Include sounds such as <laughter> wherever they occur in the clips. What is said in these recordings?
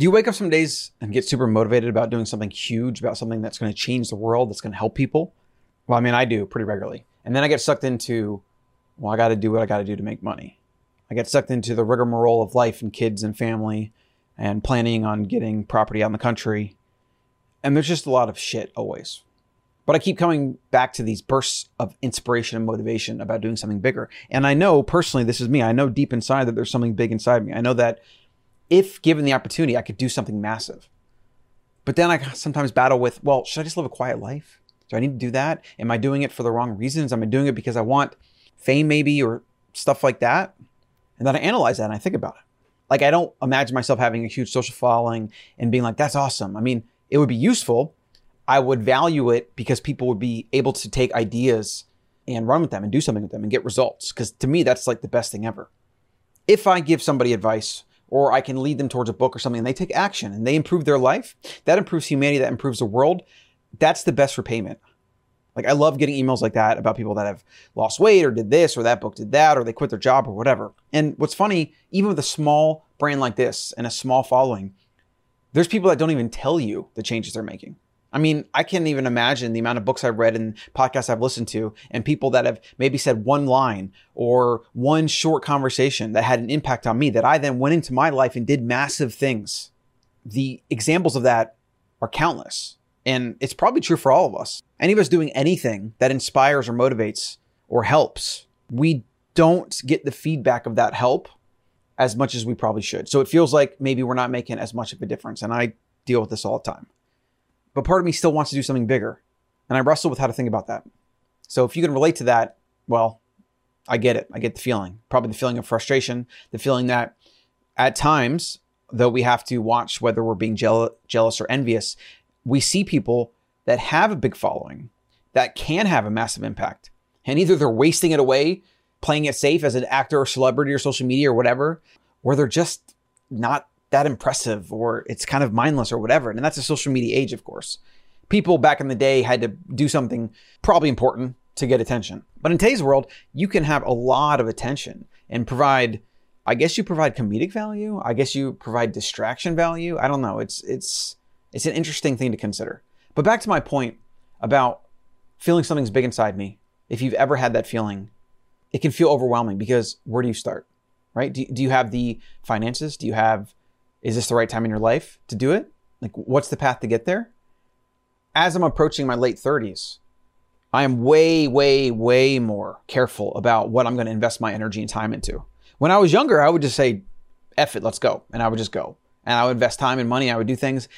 Do you wake up some days and get super motivated about doing something huge, about something that's going to change the world, that's going to help people? Well, I mean, I do pretty regularly. And then I get sucked into, well, I got to do what I got to do to make money. I get sucked into the rigmarole of life and kids and family and planning on getting property out in the country. And there's just a lot of shit always. But I keep coming back to these bursts of inspiration and motivation about doing something bigger. And I know personally, this is me. I know deep inside that there's something big inside me. I know that if given the opportunity, I could do something massive. But then I sometimes battle with, well, should I just live a quiet life? Do I need to do that? Am I doing it for the wrong reasons? Am I doing it because I want fame, maybe, or stuff like that? And then I analyze that and I think about it. Like, I don't imagine myself having a huge social following and being like, that's awesome. I mean, it would be useful. I would value it because people would be able to take ideas and run with them and do something with them and get results. Because to me, that's like the best thing ever. If I give somebody advice or I can lead them towards a book or something and they take action and they improve their life, that improves humanity, that improves the world. That's the best repayment. Like I love getting emails like that about people that have lost weight or did this or that book did that or they quit their job or whatever. And what's funny, even with a small brand like this and a small following, there's people that don't even tell you the changes they're making. I mean, I can't even imagine the amount of books I've read and podcasts I've listened to and people that have maybe said one line or one short conversation that had an impact on me that I then went into my life and did massive things. The examples of that are countless. And it's probably true for all of us. Any of us doing anything that inspires or motivates or helps, we don't get the feedback of that help as much as we probably should. So it feels like maybe we're not making as much of a difference. And I deal with this all the time. But part of me still wants to do something bigger. And I wrestle with how to think about that. So if you can relate to that, well, I get it. I get the feeling. Probably the feeling of frustration, the feeling that at times, though we have to watch whether we're being jeal- jealous or envious, we see people that have a big following that can have a massive impact. And either they're wasting it away, playing it safe as an actor or celebrity or social media or whatever, or they're just not that impressive or it's kind of mindless or whatever. And that's a social media age, of course. People back in the day had to do something probably important to get attention. But in today's world, you can have a lot of attention and provide I guess you provide comedic value. I guess you provide distraction value. I don't know. It's it's it's an interesting thing to consider. But back to my point about feeling something's big inside me. If you've ever had that feeling, it can feel overwhelming because where do you start? Right? Do, do you have the finances? Do you have is this the right time in your life to do it? Like, what's the path to get there? As I'm approaching my late 30s, I am way, way, way more careful about what I'm going to invest my energy and time into. When I was younger, I would just say, F it, let's go. And I would just go. And I would invest time and money. I would do things.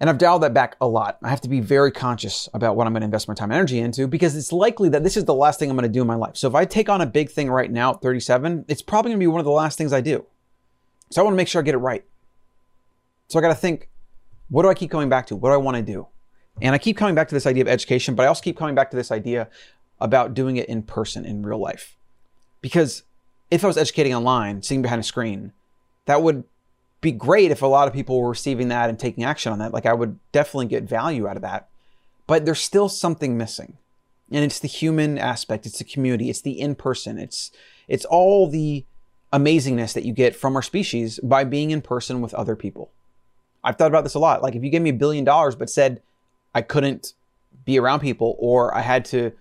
And I've dialed that back a lot. I have to be very conscious about what I'm going to invest my time and energy into because it's likely that this is the last thing I'm going to do in my life. So if I take on a big thing right now at 37, it's probably going to be one of the last things I do. So I want to make sure I get it right. So I got to think, what do I keep coming back to? What do I want to do? And I keep coming back to this idea of education, but I also keep coming back to this idea about doing it in person in real life. Because if I was educating online, sitting behind a screen, that would be great if a lot of people were receiving that and taking action on that. Like I would definitely get value out of that. But there's still something missing. And it's the human aspect, it's the community, it's the in person, it's it's all the amazingness that you get from our species by being in person with other people. I've thought about this a lot. Like if you gave me a billion dollars but said I couldn't be around people or I had to,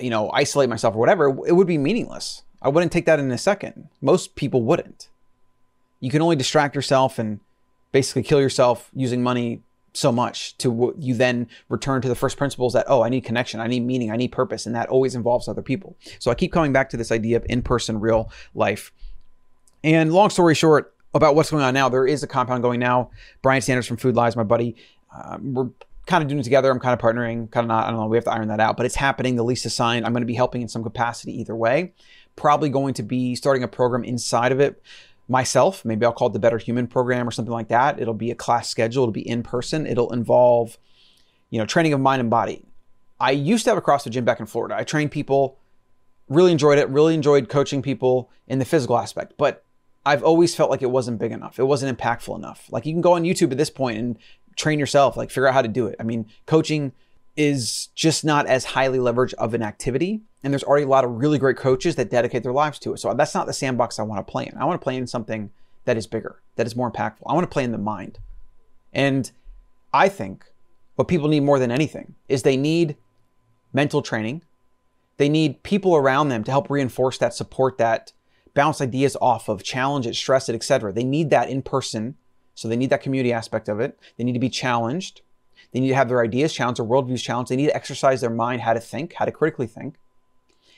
you know, isolate myself or whatever, it would be meaningless. I wouldn't take that in a second. Most people wouldn't. You can only distract yourself and basically kill yourself using money so much to what you then return to the first principles that oh i need connection i need meaning i need purpose and that always involves other people. So i keep coming back to this idea of in-person real life. And long story short about what's going on now there is a compound going now. Brian sanders from food lies my buddy. Um, we're kind of doing it together. I'm kind of partnering kind of not i don't know we have to iron that out but it's happening. The lease is signed. I'm going to be helping in some capacity either way. Probably going to be starting a program inside of it myself. Maybe I'll call it the Better Human Program or something like that. It'll be a class schedule. It'll be in person. It'll involve, you know, training of mind and body. I used to have a CrossFit gym back in Florida. I trained people, really enjoyed it, really enjoyed coaching people in the physical aspect, but I've always felt like it wasn't big enough. It wasn't impactful enough. Like you can go on YouTube at this point and train yourself, like figure out how to do it. I mean, coaching is just not as highly leveraged of an activity. And there's already a lot of really great coaches that dedicate their lives to it. So that's not the sandbox I want to play in. I want to play in something that is bigger, that is more impactful. I want to play in the mind. And I think what people need more than anything is they need mental training. They need people around them to help reinforce that, support that, bounce ideas off of, challenge it, stress it, etc. They need that in person. So they need that community aspect of it. They need to be challenged. They need to have their ideas challenged, their worldviews challenged. They need to exercise their mind, how to think, how to critically think.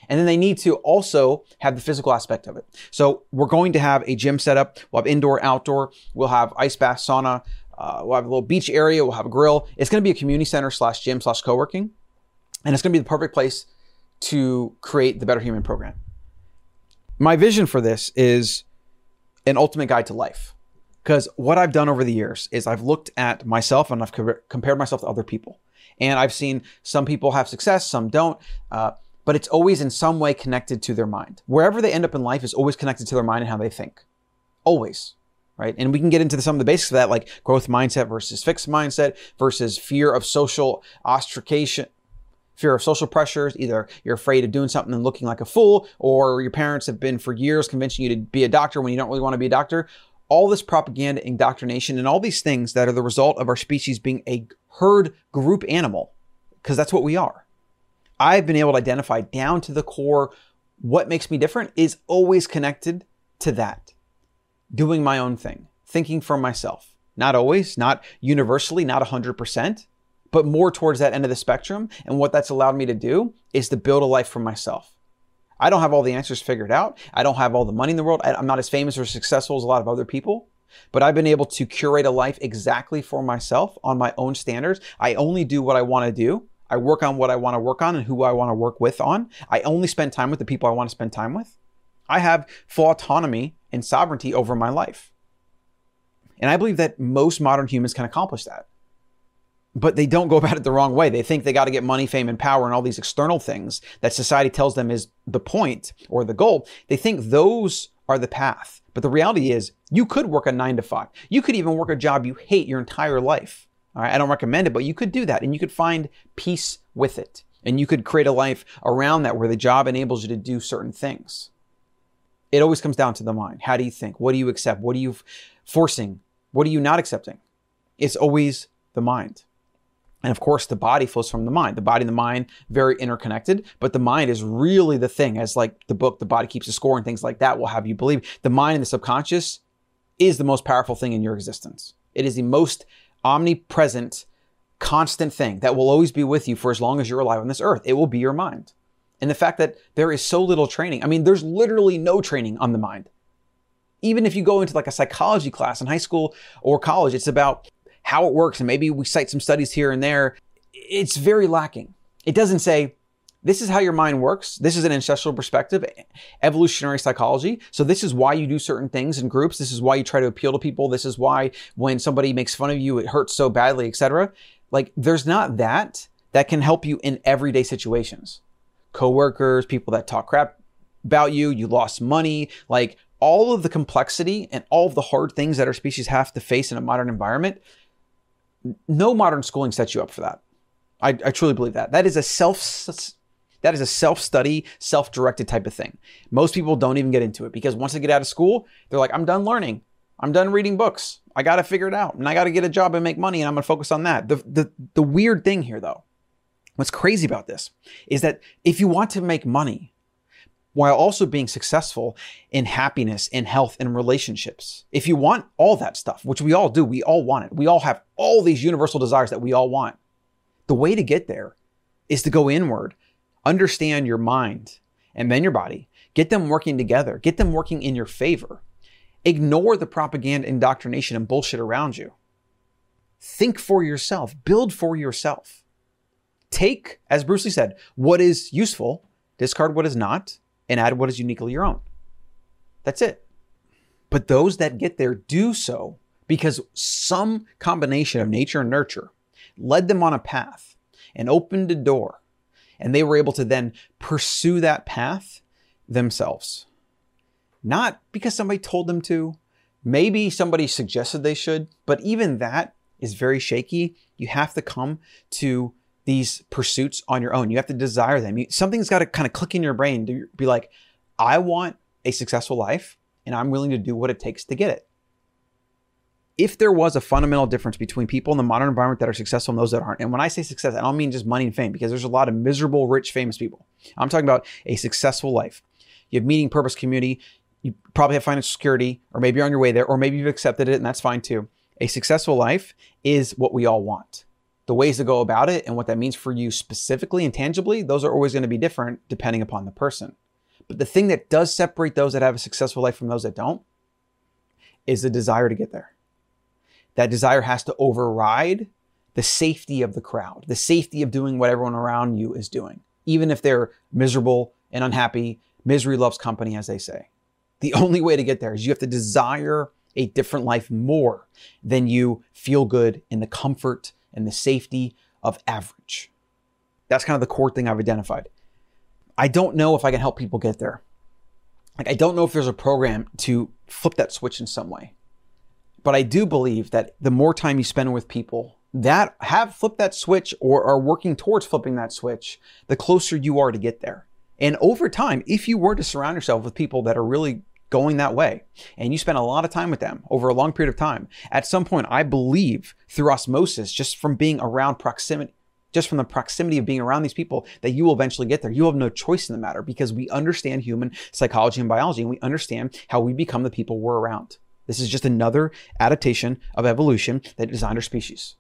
And then they need to also have the physical aspect of it. So we're going to have a gym set up. We'll have indoor, outdoor. We'll have ice bath, sauna. Uh, we'll have a little beach area. We'll have a grill. It's going to be a community center slash gym slash co-working. And it's going to be the perfect place to create the Better Human program. My vision for this is an ultimate guide to life. Because what I've done over the years is I've looked at myself and I've co- compared myself to other people. And I've seen some people have success, some don't. Uh, but it's always in some way connected to their mind. Wherever they end up in life is always connected to their mind and how they think. Always. Right. And we can get into some of the basics of that, like growth mindset versus fixed mindset versus fear of social ostracation, fear of social pressures. Either you're afraid of doing something and looking like a fool, or your parents have been for years convincing you to be a doctor when you don't really want to be a doctor. All this propaganda, indoctrination, and all these things that are the result of our species being a herd group animal, because that's what we are. I've been able to identify down to the core what makes me different is always connected to that doing my own thing, thinking for myself. Not always, not universally, not 100%, but more towards that end of the spectrum. And what that's allowed me to do is to build a life for myself. I don't have all the answers figured out. I don't have all the money in the world. I'm not as famous or successful as a lot of other people, but I've been able to curate a life exactly for myself on my own standards. I only do what I want to do. I work on what I want to work on and who I want to work with on. I only spend time with the people I want to spend time with. I have full autonomy and sovereignty over my life. And I believe that most modern humans can accomplish that. But they don't go <laughs> about it the wrong way. They think they got to get money, fame, and power and all these external things that society tells them is the point or the goal. They think those are the path. But the reality is, you could work a nine to five. You could even work a job you hate your entire life. All right, I don't recommend it, but you could do that and you could find peace with it. And you could create a life around that where the job enables you to do certain things. It always comes down to the mind. How do you think? What do you accept? What are you forcing? What are you not accepting? It's always the mind. And of course, the body flows from the mind. The body and the mind, very interconnected, but the mind is really the thing, as like the book, The Body Keeps a Score, and things like that will have you believe. The mind and the subconscious is the most powerful thing in your existence. It is the most omnipresent, constant thing that will always be with you for as long as you're alive on this earth. It will be your mind. And the fact that there is so little training. I mean, there's literally no training on the mind. Even if you go into like a psychology class in high school or college, it's about how it works. And maybe we cite some studies here and there. It's very lacking. It doesn't say, this is how your mind works. This is an ancestral perspective, evolutionary psychology. So this is why you do certain things in groups. This is why you try to appeal to people. This is why when somebody makes fun of you, it hurts so badly, etc. Like there's not that that can help you in everyday situations coworkers, people that talk crap about you, you lost money, like all of the complexity and all of the hard things that our species have to face in a modern environment. No modern schooling sets you up for that. I, I truly believe that. That is a self that is a self-study, self-directed type of thing. Most people don't even get into it because once they get out of school, they're like, I'm done learning. I'm done reading books. I got to figure it out and I got to get a job and make money and I'm going to focus on that. The, the, the weird thing here though What's crazy about this is that if you want to make money while also being successful in happiness, in health, in relationships, if you want all that stuff, which we all do, we all want it. We all have all these universal desires that we all want. The way to get there is to go inward, understand your mind and then your body, get them working together, get them working in your favor. Ignore the propaganda, indoctrination, and bullshit around you. Think for yourself, build for yourself. Take, as Bruce Lee said, what is useful, discard what is not, and add what is uniquely your own. That's it. But those that get there do so because some combination of nature and nurture led them on a path and opened a door. And they were able to then pursue that path themselves. Not because somebody told them to, maybe somebody suggested they should, but even that is very shaky. You have to come to these pursuits on your own. You have to desire them. You, something's got to kind of click in your brain to be like, I want a successful life and I'm willing to do what it takes to get it. if there was a fundamental difference between people in the modern environment that are successful and those that aren't, and when I say success, I don't mean just money and fame because there's a lot of miserable, rich, famous people. I'm talking about a successful life. You have meaning, purpose, community. You probably have financial security, or maybe you're on your way there, or maybe you've accepted it, and that's fine too. A successful life is what we all want. The ways to go about it and what that means for you specifically and tangibly, those are always going to be different depending upon the person. But the thing that does separate those that have a successful life from those that don't is the desire to get there that desire has to override the safety of the crowd, the safety of doing what everyone around you is doing, even if they're miserable and unhappy. Misery loves company, as they say. The only way to get there is you have to desire a different life more than you feel good in the comfort and the safety of average. That's kind of the core thing I've identified. I don't know if I can help people get there. Like, I don't know if there's a program to flip that switch in some way. But I do believe that the more time you spend with people that have flipped that switch or are working towards flipping that switch, the closer you are to get there. And over time, if you were to surround yourself with people that are really going that way and you spend a lot of time with them over a long period of time, at some point, I believe through osmosis, just from being around proximity, just from the proximity of being around these people, that you will eventually get there. You have no choice in the matter because we understand human psychology and biology and we understand how we become the people we're around. This is just another adaptation of evolution that designed our species.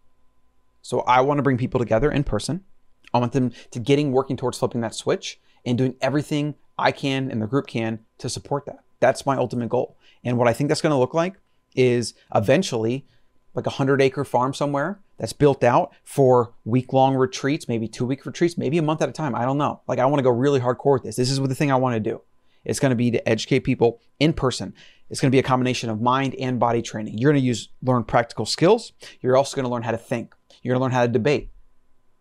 So I want to bring people together in person. I want them to getting working towards flipping that switch and doing everything I can and the group can to support that. That's my ultimate goal. And what I think that's going to look like is eventually like a hundred acre farm somewhere that's built out for week long retreats, maybe two week retreats, maybe a month at a time. I don't know. Like I want to go really hardcore with this. This is what the thing I want to do. It's going to be to educate people in person. It's going to be a combination of mind and body training. You're going to use learn practical skills. You're also going to learn how to think. You're going to learn how to debate.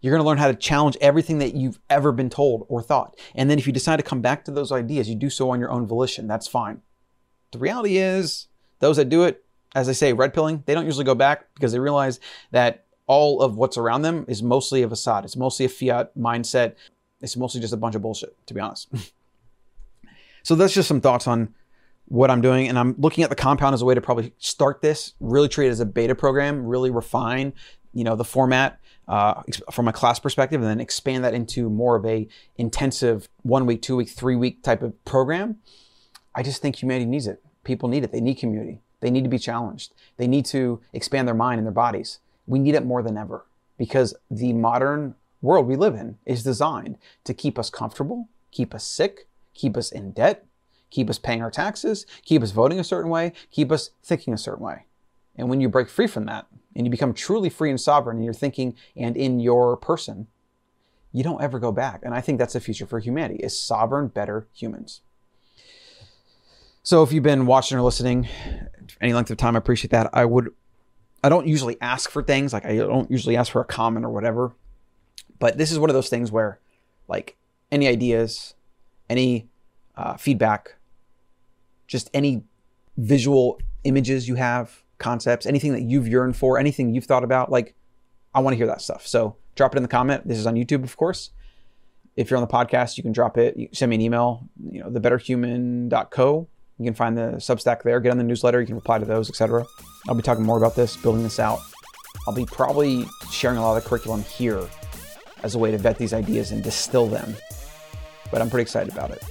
You're going to learn how to challenge everything that you've ever been told or thought. And then if you decide to come back to those ideas, you do so on your own volition. That's fine. The reality is, those that do it, as I say, red pilling, they don't usually go back because they realize that all of what's around them is mostly a facade. It's mostly a fiat mindset. It's mostly just a bunch of bullshit, to be honest. <laughs> so that's just some thoughts on what I'm doing. And I'm looking at the compound as a way to probably start this, really treat it as a beta program, really refine, you know, the format uh, from a class perspective, and then expand that into more of a intensive one week, two week, three week type of program. I just think humanity needs it. People need it. They need community. They need to be challenged. They need to expand their mind and their bodies. We need it more than ever because the modern world we live in is designed to keep us comfortable, keep us sick, keep us in debt, keep us paying our taxes, keep us voting a certain way, keep us thinking a certain way. And when you break free from that and you become truly free and sovereign in your thinking and in your person, you don't ever go back. And I think that's the future for humanity is sovereign, better humans. So if you've been watching or listening any length of time, I appreciate that. I would I don't usually ask for things, like I don't usually ask for a comment or whatever. But this is one of those things where like any ideas, any uh, feedback, just any visual images you have, concepts, anything that you've yearned for, anything you've thought about, like I want to hear that stuff. So drop it in the comment. This is on YouTube, of course. If you're on the podcast, you can drop it. You send me an email, you know, thebetterhuman.co. You can find the Substack there. Get on the newsletter. You can reply to those, etc. I'll be talking more about this, building this out. I'll be probably sharing a lot of the curriculum here as a way to vet these ideas and distill them. But I'm pretty excited about it.